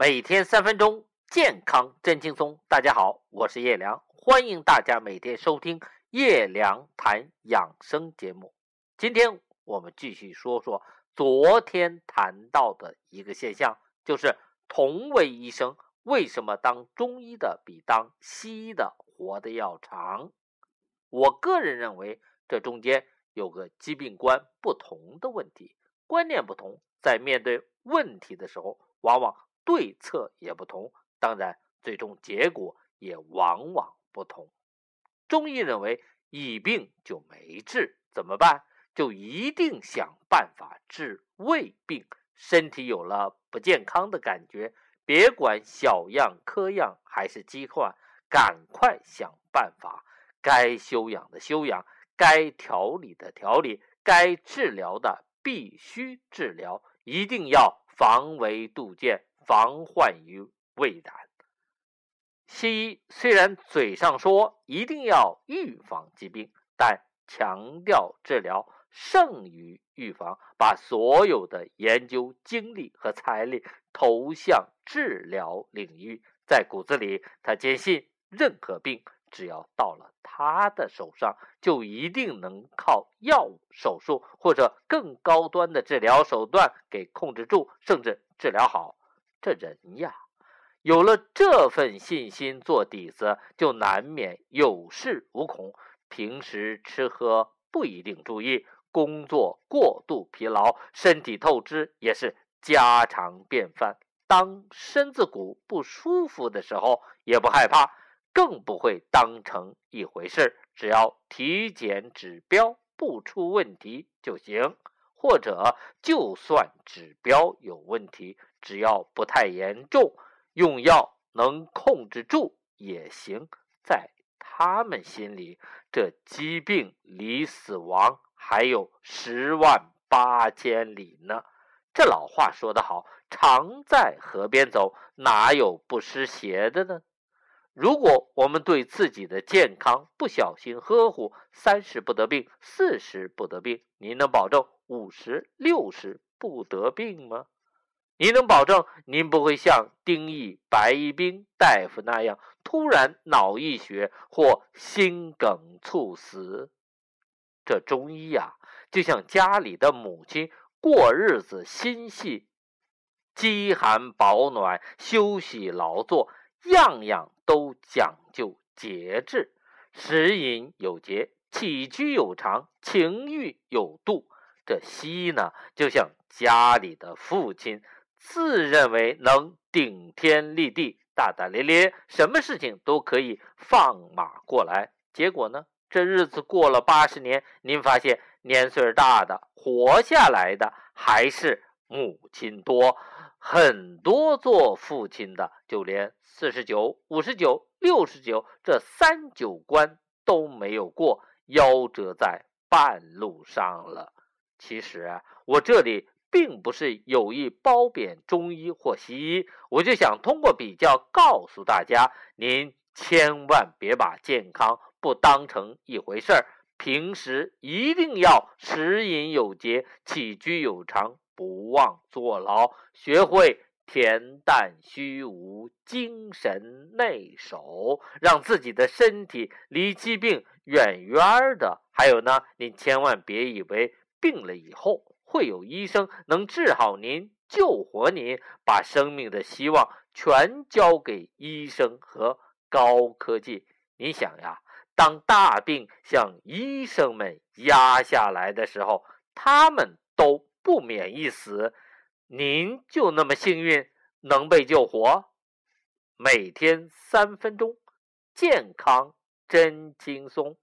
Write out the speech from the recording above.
每天三分钟，健康真轻松。大家好，我是叶良，欢迎大家每天收听叶良谈养生节目。今天我们继续说说昨天谈到的一个现象，就是同为医生，为什么当中医的比当西医的活得要长？我个人认为，这中间有个疾病观不同的问题，观念不同，在面对问题的时候，往往。对策也不同，当然，最终结果也往往不同。中医认为，一病就没治，怎么办？就一定想办法治胃病。身体有了不健康的感觉，别管小样、科样还是疾患，赶快想办法。该休养的休养，该调理的调理，该治疗的必须治疗，一定要防微杜渐。防患于未然。西医虽然嘴上说一定要预防疾病，但强调治疗胜于预防，把所有的研究精力和财力投向治疗领域。在骨子里，他坚信任何病只要到了他的手上，就一定能靠药物、手术或者更高端的治疗手段给控制住，甚至治疗好。这人呀，有了这份信心做底子，就难免有恃无恐。平时吃喝不一定注意，工作过度疲劳，身体透支也是家常便饭。当身子骨不舒服的时候，也不害怕，更不会当成一回事。只要体检指标不出问题就行。或者，就算指标有问题，只要不太严重，用药能控制住也行。在他们心里，这疾病离死亡还有十万八千里呢。这老话说得好：“常在河边走，哪有不湿鞋的呢？”如果我们对自己的健康不小心呵护，三十不得病，四十不得病，您能保证？五十六十不得病吗？您能保证您不会像丁义、白一兵大夫那样突然脑溢血或心梗猝死？这中医呀，就像家里的母亲，过日子心细，饥寒保暖、休息劳作，样样都讲究节制，食饮有节，起居有常，情欲有度。这西呢，就像家里的父亲，自认为能顶天立地、大大咧咧，什么事情都可以放马过来。结果呢，这日子过了八十年，您发现年岁大的活下来的还是母亲多，很多做父亲的就连四十九、五十九、六十九这三九关都没有过，夭折在半路上了。其实，我这里并不是有意褒贬中医或西医，我就想通过比较告诉大家，您千万别把健康不当成一回事儿，平时一定要食饮有节，起居有常，不忘坐牢，学会恬淡虚无，精神内守，让自己的身体离疾病远远的。还有呢，您千万别以为。病了以后，会有医生能治好您、救活您，把生命的希望全交给医生和高科技。你想呀，当大病向医生们压下来的时候，他们都不免一死，您就那么幸运能被救活？每天三分钟，健康真轻松。